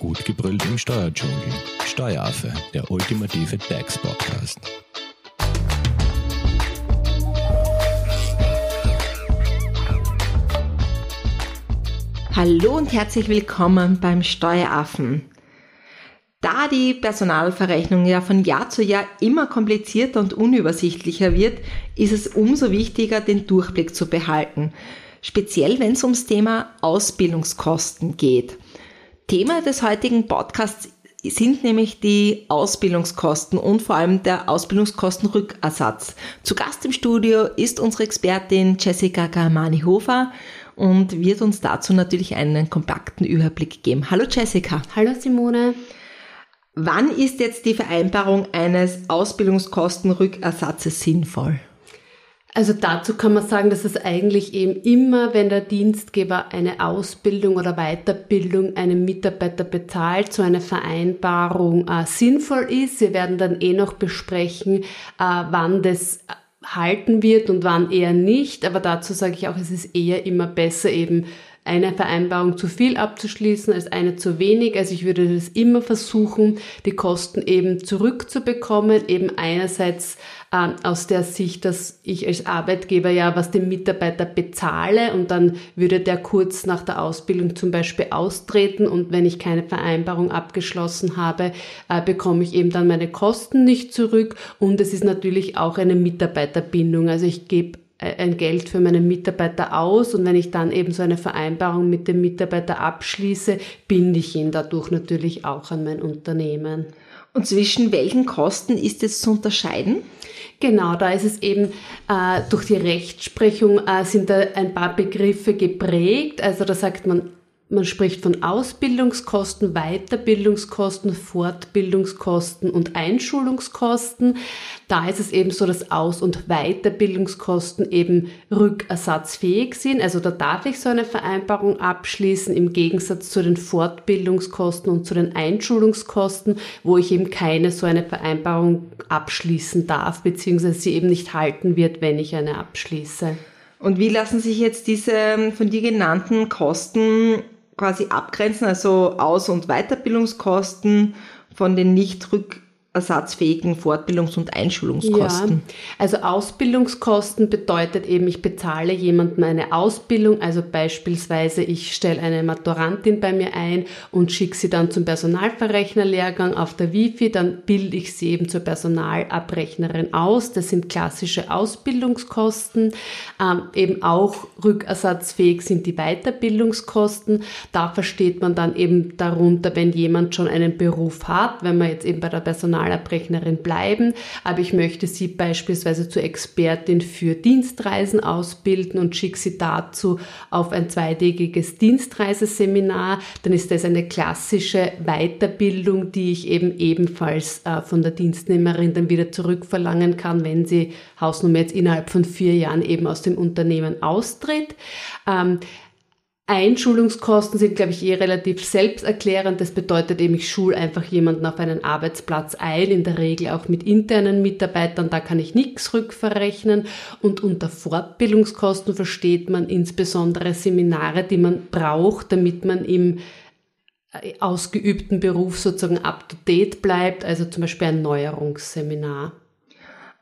Gut gebrüllt im Steuerdschungel. Steueraffe, der ultimative DAX-Podcast. Hallo und herzlich willkommen beim Steueraffen. Da die Personalverrechnung ja von Jahr zu Jahr immer komplizierter und unübersichtlicher wird, ist es umso wichtiger, den Durchblick zu behalten. Speziell wenn es ums Thema Ausbildungskosten geht. Thema des heutigen Podcasts sind nämlich die Ausbildungskosten und vor allem der Ausbildungskostenrückersatz. Zu Gast im Studio ist unsere Expertin Jessica Garmani-Hofer und wird uns dazu natürlich einen kompakten Überblick geben. Hallo Jessica. Hallo Simone. Wann ist jetzt die Vereinbarung eines Ausbildungskostenrückersatzes sinnvoll? Also dazu kann man sagen, dass es eigentlich eben immer, wenn der Dienstgeber eine Ausbildung oder Weiterbildung einem Mitarbeiter bezahlt, so eine Vereinbarung äh, sinnvoll ist. Wir werden dann eh noch besprechen, äh, wann das halten wird und wann eher nicht. Aber dazu sage ich auch, es ist eher immer besser eben eine Vereinbarung zu viel abzuschließen als eine zu wenig. Also ich würde das immer versuchen, die Kosten eben zurückzubekommen, eben einerseits äh, aus der Sicht, dass ich als Arbeitgeber ja was dem Mitarbeiter bezahle und dann würde der kurz nach der Ausbildung zum Beispiel austreten und wenn ich keine Vereinbarung abgeschlossen habe, äh, bekomme ich eben dann meine Kosten nicht zurück und es ist natürlich auch eine Mitarbeiterbindung. Also ich gebe ein Geld für meinen Mitarbeiter aus und wenn ich dann eben so eine Vereinbarung mit dem Mitarbeiter abschließe, binde ich ihn dadurch natürlich auch an mein Unternehmen. Und zwischen welchen Kosten ist es zu unterscheiden? Genau, da ist es eben äh, durch die Rechtsprechung äh, sind da ein paar Begriffe geprägt. Also da sagt man man spricht von Ausbildungskosten, Weiterbildungskosten, Fortbildungskosten und Einschulungskosten. Da ist es eben so, dass Aus- und Weiterbildungskosten eben rückersatzfähig sind. Also da darf ich so eine Vereinbarung abschließen im Gegensatz zu den Fortbildungskosten und zu den Einschulungskosten, wo ich eben keine so eine Vereinbarung abschließen darf, beziehungsweise sie eben nicht halten wird, wenn ich eine abschließe. Und wie lassen sich jetzt diese von dir genannten Kosten quasi abgrenzen, also Aus- und Weiterbildungskosten von den nicht rück ersatzfähigen Fortbildungs- und Einschulungskosten. Ja, also Ausbildungskosten bedeutet eben, ich bezahle jemandem eine Ausbildung, also beispielsweise ich stelle eine Maturantin bei mir ein und schicke sie dann zum Personalverrechnerlehrgang auf der Wifi, dann bilde ich sie eben zur Personalabrechnerin aus. Das sind klassische Ausbildungskosten. Ähm, eben auch rückersatzfähig sind die Weiterbildungskosten. Da versteht man dann eben darunter, wenn jemand schon einen Beruf hat, wenn man jetzt eben bei der Personal Personalabrechnerin bleiben, aber ich möchte sie beispielsweise zur Expertin für Dienstreisen ausbilden und schicke sie dazu auf ein zweitägiges Dienstreiseseminar, dann ist das eine klassische Weiterbildung, die ich eben ebenfalls äh, von der Dienstnehmerin dann wieder zurückverlangen kann, wenn sie Hausnummer jetzt innerhalb von vier Jahren eben aus dem Unternehmen austritt. Einschulungskosten sind, glaube ich, eh relativ selbsterklärend. Das bedeutet eben, ich schule einfach jemanden auf einen Arbeitsplatz ein, in der Regel auch mit internen Mitarbeitern. Da kann ich nichts rückverrechnen. Und unter Fortbildungskosten versteht man insbesondere Seminare, die man braucht, damit man im äh, ausgeübten Beruf sozusagen up to date bleibt. Also zum Beispiel ein Neuerungsseminar.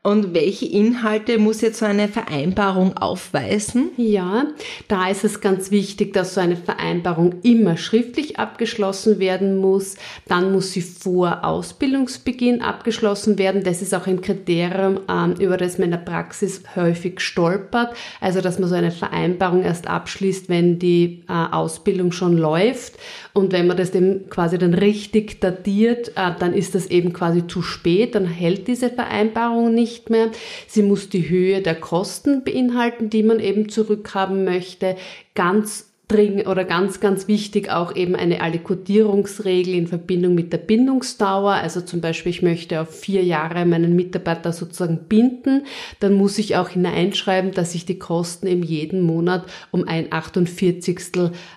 Und welche Inhalte muss jetzt so eine Vereinbarung aufweisen? Ja, da ist es ganz wichtig, dass so eine Vereinbarung immer schriftlich abgeschlossen werden muss. Dann muss sie vor Ausbildungsbeginn abgeschlossen werden. Das ist auch ein Kriterium, ähm, über das man in der Praxis häufig stolpert. Also, dass man so eine Vereinbarung erst abschließt, wenn die äh, Ausbildung schon läuft. Und wenn man das dem quasi dann richtig datiert, äh, dann ist das eben quasi zu spät. Dann hält diese Vereinbarung nicht nicht mehr. Sie muss die Höhe der Kosten beinhalten, die man eben zurückhaben möchte. Ganz dringend oder ganz, ganz wichtig auch eben eine Allikodierungsregel in Verbindung mit der Bindungsdauer. Also zum Beispiel, ich möchte auf vier Jahre meinen Mitarbeiter sozusagen binden. Dann muss ich auch hineinschreiben, dass ich die Kosten im jeden Monat um ein 48.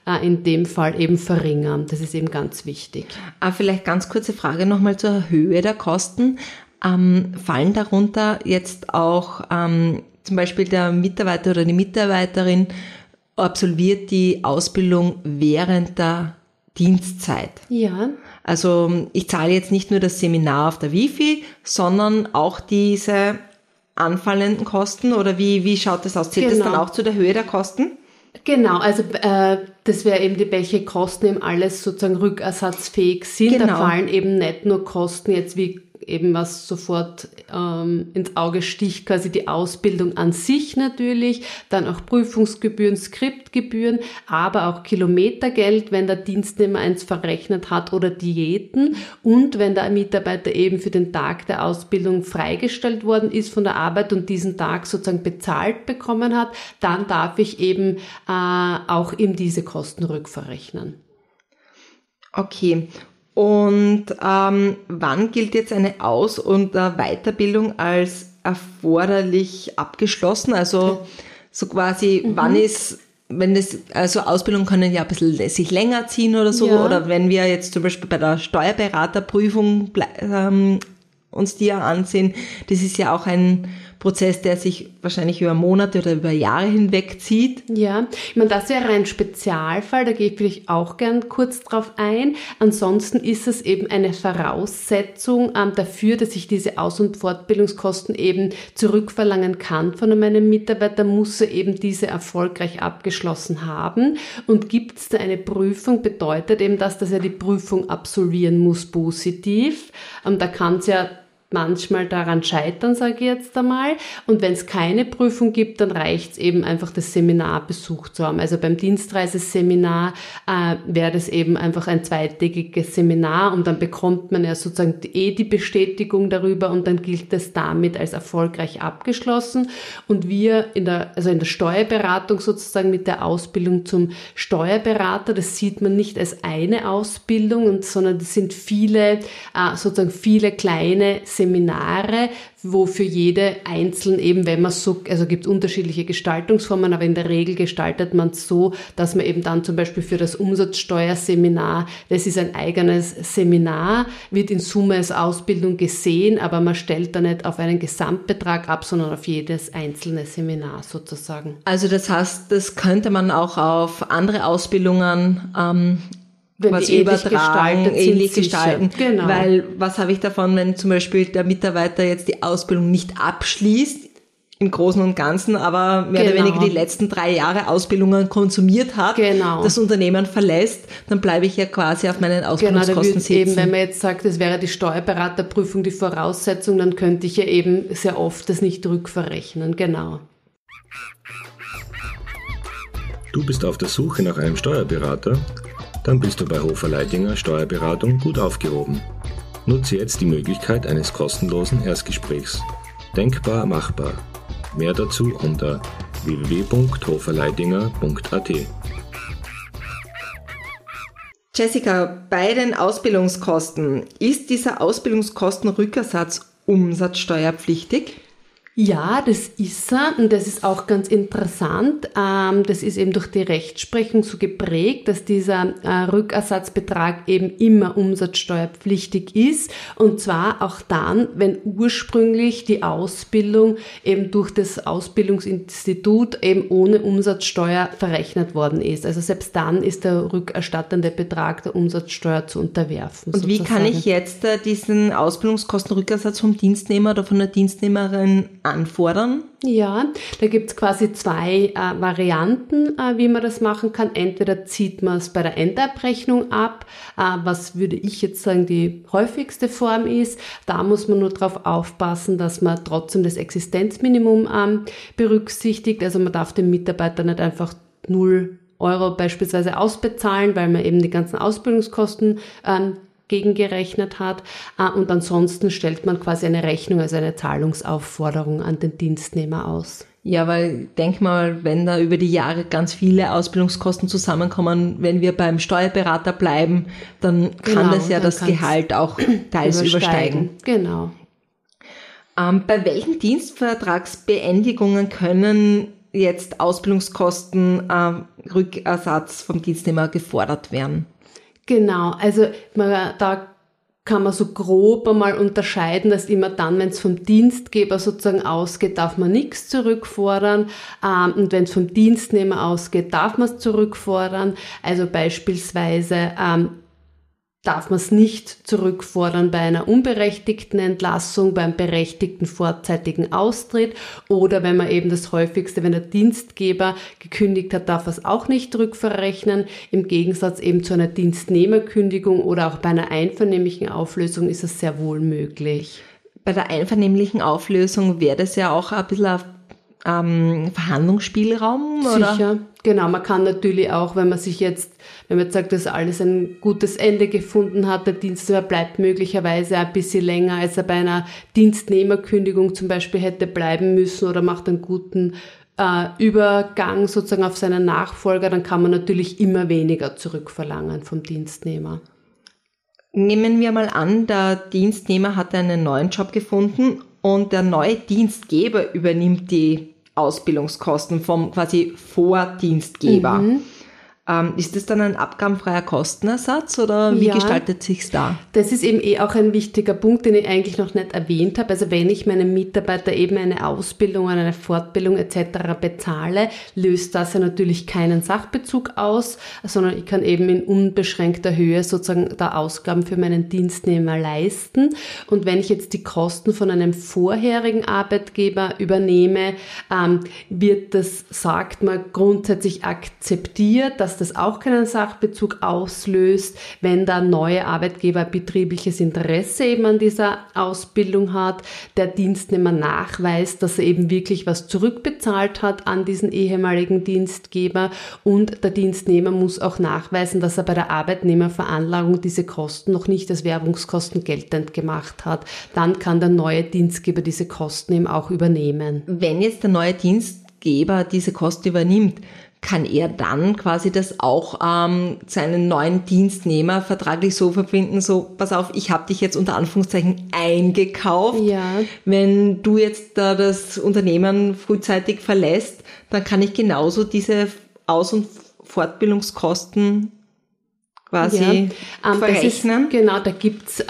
Äh, in dem Fall eben verringern. Das ist eben ganz wichtig. Ah, vielleicht ganz kurze Frage nochmal zur Höhe der Kosten. Ähm, fallen darunter jetzt auch ähm, zum Beispiel der Mitarbeiter oder die Mitarbeiterin absolviert die Ausbildung während der Dienstzeit. Ja. Also ich zahle jetzt nicht nur das Seminar auf der Wifi, sondern auch diese anfallenden Kosten oder wie, wie schaut das aus? Zählt Genau. das dann auch zu der Höhe der Kosten? Genau, also äh, das wäre eben die, welche Kosten eben alles sozusagen rückersatzfähig sind. Da Genau. fallen eben nicht nur Kosten jetzt wie eben was sofort ähm, ins Auge sticht, quasi die Ausbildung an sich natürlich, dann auch Prüfungsgebühren, Skriptgebühren, aber auch Kilometergeld, wenn der Dienstnehmer eins verrechnet hat oder Diäten und wenn der Mitarbeiter eben für den Tag der Ausbildung freigestellt worden ist von der Arbeit und diesen Tag sozusagen bezahlt bekommen hat, dann darf ich eben äh, auch ihm diese Kosten rückverrechnen. Okay. Und ähm, wann gilt jetzt eine Aus- und äh, Weiterbildung als erforderlich abgeschlossen? Also so quasi, Mhm. wann ist, wenn das, also Ausbildungen können ja ein bisschen sich länger ziehen oder so, Ja. oder wenn wir jetzt zum Beispiel bei der Steuerberaterprüfung ähm, uns die ja ansehen, das ist ja auch ein Prozess, der sich wahrscheinlich über Monate oder über Jahre hinweg zieht. Ja, ich meine, das wäre ein Spezialfall, da gehe ich vielleicht auch gern kurz drauf ein. Ansonsten ist es eben eine Voraussetzung ähm, dafür, dass ich diese Aus- und Fortbildungskosten eben zurückverlangen kann von meinem Mitarbeiter, muss er eben diese erfolgreich abgeschlossen haben. Und gibt es da eine Prüfung, bedeutet eben das, dass er die Prüfung absolvieren muss positiv. Ähm, da kann es ja manchmal daran scheitern, sage ich jetzt einmal. Und wenn es keine Prüfung gibt, dann reicht es eben einfach, das Seminar besucht zu haben. Also beim Dienstreiseseminar äh, wäre das eben einfach ein zweitägiges Seminar und dann bekommt man ja sozusagen eh die Bestätigung darüber und dann gilt es damit als erfolgreich abgeschlossen. Und wir in der, also in der Steuerberatung sozusagen mit der Ausbildung zum Steuerberater, das sieht man nicht als eine Ausbildung, und, sondern das sind viele, äh, sozusagen viele kleine Seminare, wo für jede einzeln eben, wenn man so, also gibt unterschiedliche Gestaltungsformen, aber in der Regel gestaltet man es so, dass man eben dann zum Beispiel für das Umsatzsteuerseminar, das ist ein eigenes Seminar, wird in Summe als Ausbildung gesehen, aber man stellt da nicht auf einen Gesamtbetrag ab, sondern auf jedes einzelne Seminar sozusagen. Also das heißt, das könnte man auch auf andere Ausbildungen ähm, Wenn was übertragen, gestaltet ähnlich gestalten. Genau. Weil was habe ich davon, wenn zum Beispiel der Mitarbeiter jetzt die Ausbildung nicht abschließt, im Großen und Ganzen, aber mehr oder Genau. weniger die letzten drei Jahre Ausbildungen konsumiert hat, Genau. das Unternehmen verlässt, dann bleibe ich ja quasi auf meinen Genau, Ausbildungskosten wird sitzen. eben, wenn man jetzt sagt, es wäre die Steuerberaterprüfung die Voraussetzung, dann könnte ich ja eben sehr oft das nicht rückverrechnen. Genau. Du bist auf der Suche nach einem Steuerberater? Dann bist du bei Hofer Leidinger Steuerberatung gut aufgehoben. Nutze jetzt die Möglichkeit eines kostenlosen Erstgesprächs. Denkbar machbar. Mehr dazu unter www.hoferleidinger.at. Jessica, bei den Ausbildungskosten, ist dieser Ausbildungskostenrückersatz umsatzsteuerpflichtig? Ja, das ist er und das ist auch ganz interessant. Ähm, das ist eben durch die Rechtsprechung so geprägt, dass dieser äh, Rückersatzbetrag eben immer umsatzsteuerpflichtig ist und zwar auch dann, wenn ursprünglich die Ausbildung eben durch das Ausbildungsinstitut eben ohne Umsatzsteuer verrechnet worden ist. Also selbst dann ist der rückerstattende Betrag der Umsatzsteuer zu unterwerfen. Und wie kann sozusagen. ich jetzt äh, diesen Ausbildungskostenrückersatz vom Dienstnehmer oder von der Dienstnehmerin anfordern? Ja, da gibt's quasi zwei äh, Varianten, äh, wie man das machen kann. Entweder zieht man es bei der Endabrechnung ab, äh, was würde ich jetzt sagen die häufigste Form ist. Da muss man nur darauf aufpassen, dass man trotzdem das Existenzminimum ähm, berücksichtigt. Also man darf dem Mitarbeiter nicht einfach null Euro beispielsweise ausbezahlen, weil man eben die ganzen Ausbildungskosten ähm, gegengerechnet hat. Äh, Und ansonsten stellt man quasi eine Rechnung, also eine Zahlungsaufforderung an den Dienstnehmer aus. Ja, weil denk mal, wenn da über die Jahre ganz viele Ausbildungskosten zusammenkommen, wenn wir beim Steuerberater bleiben, dann kann Genau, das ja das Gehalt auch teils übersteigen. Genau. Ähm, bei welchen Dienstvertragsbeendigungen können jetzt Ausbildungskosten äh, Rückersatz vom Dienstnehmer gefordert werden? Genau, also man, da kann man so grob einmal unterscheiden, dass immer dann, wenn es vom Dienstgeber sozusagen ausgeht, darf man nichts zurückfordern ähm, und wenn es vom Dienstnehmer ausgeht, darf man es zurückfordern. Also beispielsweise ähm, darf man es nicht zurückfordern bei einer unberechtigten Entlassung, beim berechtigten vorzeitigen Austritt oder wenn man eben das häufigste, wenn der Dienstgeber gekündigt hat, darf es auch nicht rückverrechnen. Im Gegensatz eben zu einer Dienstnehmerkündigung oder auch bei einer einvernehmlichen Auflösung ist es sehr wohl möglich. Bei der einvernehmlichen Auflösung wäre das ja auch ein bisschen ähm, Verhandlungsspielraum, oder? Sicher, genau. Man kann natürlich auch, wenn man sich jetzt, wenn man jetzt sagt, dass alles ein gutes Ende gefunden hat, der Dienstnehmer bleibt möglicherweise ein bisschen länger, als er bei einer Dienstnehmerkündigung zum Beispiel hätte bleiben müssen oder macht einen guten äh, Übergang sozusagen auf seinen Nachfolger, dann kann man natürlich immer weniger zurückverlangen vom Dienstnehmer. Nehmen wir mal an, der Dienstnehmer hat einen neuen Job gefunden und der neue Dienstgeber übernimmt die Ausbildungskosten vom quasi Vordienstgeber. Mhm. Ähm, ist das dann ein abgabenfreier Kostenersatz oder wie ja, gestaltet sich's da? Das ist eben eh auch ein wichtiger Punkt, den ich eigentlich noch nicht erwähnt habe. Also wenn ich meinem Mitarbeiter eben eine Ausbildung, eine Fortbildung etc. bezahle, löst das ja natürlich keinen Sachbezug aus, sondern ich kann eben in unbeschränkter Höhe sozusagen da Ausgaben für meinen Dienstnehmer leisten. Und wenn ich jetzt die Kosten von einem vorherigen Arbeitgeber übernehme, ähm, wird das, sagt man, grundsätzlich akzeptiert, dass dass das auch keinen Sachbezug auslöst, wenn der neue Arbeitgeber betriebliches Interesse eben an dieser Ausbildung hat, der Dienstnehmer nachweist, dass er eben wirklich was zurückbezahlt hat an diesen ehemaligen Dienstgeber und der Dienstnehmer muss auch nachweisen, dass er bei der Arbeitnehmerveranlagung diese Kosten noch nicht als Werbungskosten geltend gemacht hat. Dann kann der neue Dienstgeber diese Kosten eben auch übernehmen. Wenn jetzt der neue Dienstgeber diese Kosten übernimmt, kann er dann quasi das auch ähm, seinen neuen Dienstnehmer vertraglich so verbinden, so, pass auf, ich habe dich jetzt unter Anführungszeichen eingekauft. Ja. Wenn du jetzt da das Unternehmen frühzeitig verlässt, dann kann ich genauso diese Aus- und Fortbildungskosten quasi ja, ähm, verrechnen. Ist, genau, da gibt's äh,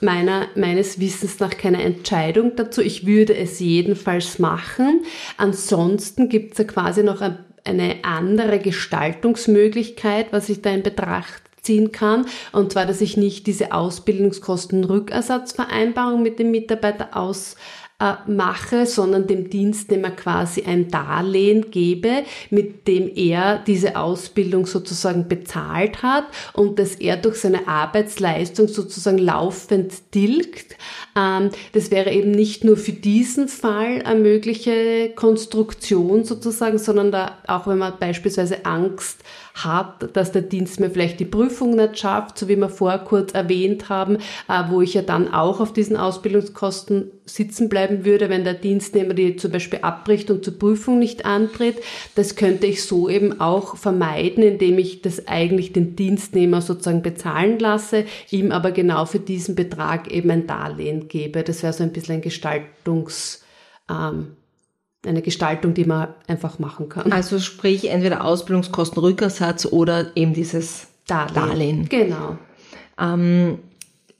meiner, meines Wissens nach keine Entscheidung dazu. Ich würde es jedenfalls machen. Ansonsten gibt's ja quasi noch ein eine andere Gestaltungsmöglichkeit, was ich da in Betracht ziehen kann. Und zwar, dass ich nicht diese Ausbildungskostenrückersatzvereinbarung mit dem Mitarbeiter aus äh, mache, sondern dem Dienstnehmer quasi ein Darlehen gebe, mit dem er diese Ausbildung sozusagen bezahlt hat und dass er durch seine Arbeitsleistung sozusagen laufend tilgt. Ähm, das wäre eben nicht nur für diesen Fall eine mögliche Konstruktion sozusagen, sondern da auch wenn man beispielsweise Angst hat, dass der Dienst mir vielleicht die Prüfung nicht schafft, so wie wir vorher kurz erwähnt haben, äh, wo ich ja dann auch auf diesen Ausbildungskosten sitzen bleiben würde, wenn der Dienstnehmer die zum Beispiel abbricht und zur Prüfung nicht antritt. Das könnte ich so eben auch vermeiden, indem ich das eigentlich den Dienstnehmer sozusagen bezahlen lasse, ihm aber genau für diesen Betrag eben ein Darlehen gebe. Das wäre so ein bisschen ein Gestaltungs, ähm, eine Gestaltung, die man einfach machen kann. Also sprich entweder Ausbildungskostenrückersatz oder eben dieses Darlehen. Darlehen. Genau. Ähm,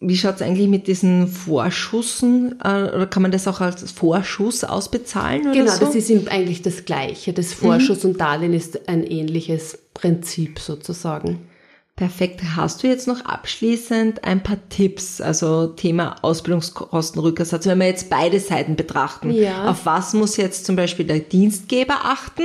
wie schaut es eigentlich mit diesen Vorschüssen? Äh, oder kann man das auch als Vorschuss ausbezahlen? Oder genau, so? das ist eigentlich das Gleiche. Das Vorschuss mhm. und Darlehen ist ein ähnliches Prinzip sozusagen. Perfekt. Hast du jetzt noch abschließend ein paar Tipps, also Thema Ausbildungskostenrückersatz, wenn wir jetzt beide Seiten betrachten? Ja. Auf was muss jetzt zum Beispiel der Dienstgeber achten?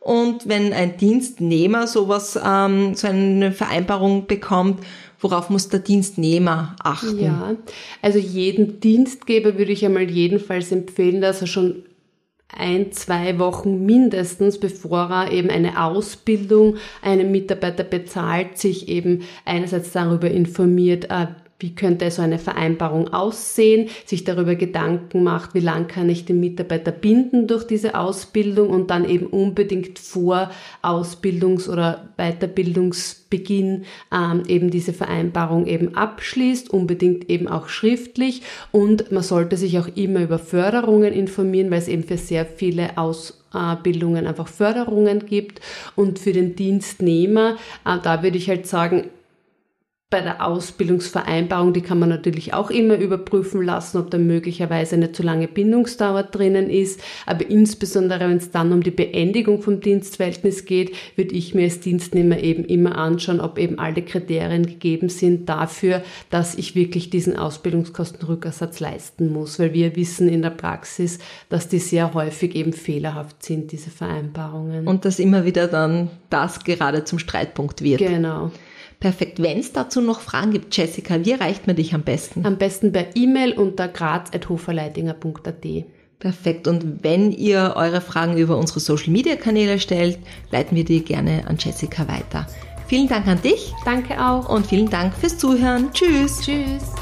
Und wenn ein Dienstnehmer sowas, ähm, so eine Vereinbarung bekommt, worauf muss der Dienstnehmer achten? Ja, also jeden Dienstgeber würde ich einmal jedenfalls empfehlen, dass er schon ein, zwei Wochen mindestens, bevor er eben eine Ausbildung einem Mitarbeiter bezahlt, sich eben einerseits darüber informiert, äh, wie könnte so eine Vereinbarung aussehen, sich darüber Gedanken macht, wie lang kann ich den Mitarbeiter binden durch diese Ausbildung und dann eben unbedingt vor Ausbildungs- oder Weiterbildungsbeginn ähm, eben diese Vereinbarung eben abschließt, unbedingt eben auch schriftlich. Und man sollte sich auch immer über Förderungen informieren, weil es eben für sehr viele Ausbildungen einfach Förderungen gibt. Und für den Dienstnehmer, äh, da würde ich halt sagen, bei der Ausbildungsvereinbarung, die kann man natürlich auch immer überprüfen lassen, ob da möglicherweise eine zu lange Bindungsdauer drinnen ist. Aber insbesondere, wenn es dann um die Beendigung vom Dienstverhältnis geht, würde ich mir als Dienstnehmer eben immer anschauen, ob eben alle Kriterien gegeben sind dafür, dass ich wirklich diesen Ausbildungskostenrückersatz leisten muss. Weil wir wissen in der Praxis, dass die sehr häufig eben fehlerhaft sind, diese Vereinbarungen. Und dass immer wieder dann das gerade zum Streitpunkt wird. Genau. Perfekt. Wenn es dazu noch Fragen gibt, Jessica, wie erreicht man dich am besten? Am besten per E-Mail unter graz.hoferleitinger.at. Perfekt. Und wenn ihr eure Fragen über unsere Social Media Kanäle stellt, leiten wir die gerne an Jessica weiter. Vielen Dank an dich. Danke auch. Und vielen Dank fürs Zuhören. Tschüss. Tschüss.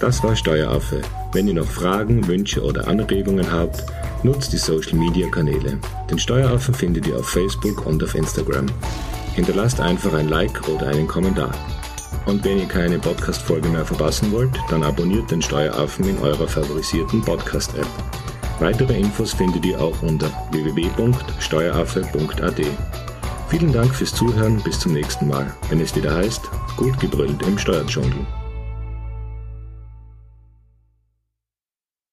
Das war Steueraffe. Wenn ihr noch Fragen, Wünsche oder Anregungen habt, nutzt die Social Media Kanäle. Den Steueraffen findet ihr auf Facebook und auf Instagram. Hinterlasst einfach ein Like oder einen Kommentar. Und wenn ihr keine Podcast-Folge mehr verpassen wollt, dann abonniert den Steueraffen in eurer favorisierten Podcast-App. Weitere Infos findet ihr auch unter www.steueraffe.at. Vielen Dank fürs Zuhören, bis zum nächsten Mal, wenn es wieder heißt, gut gebrüllt im Steuerdschungel.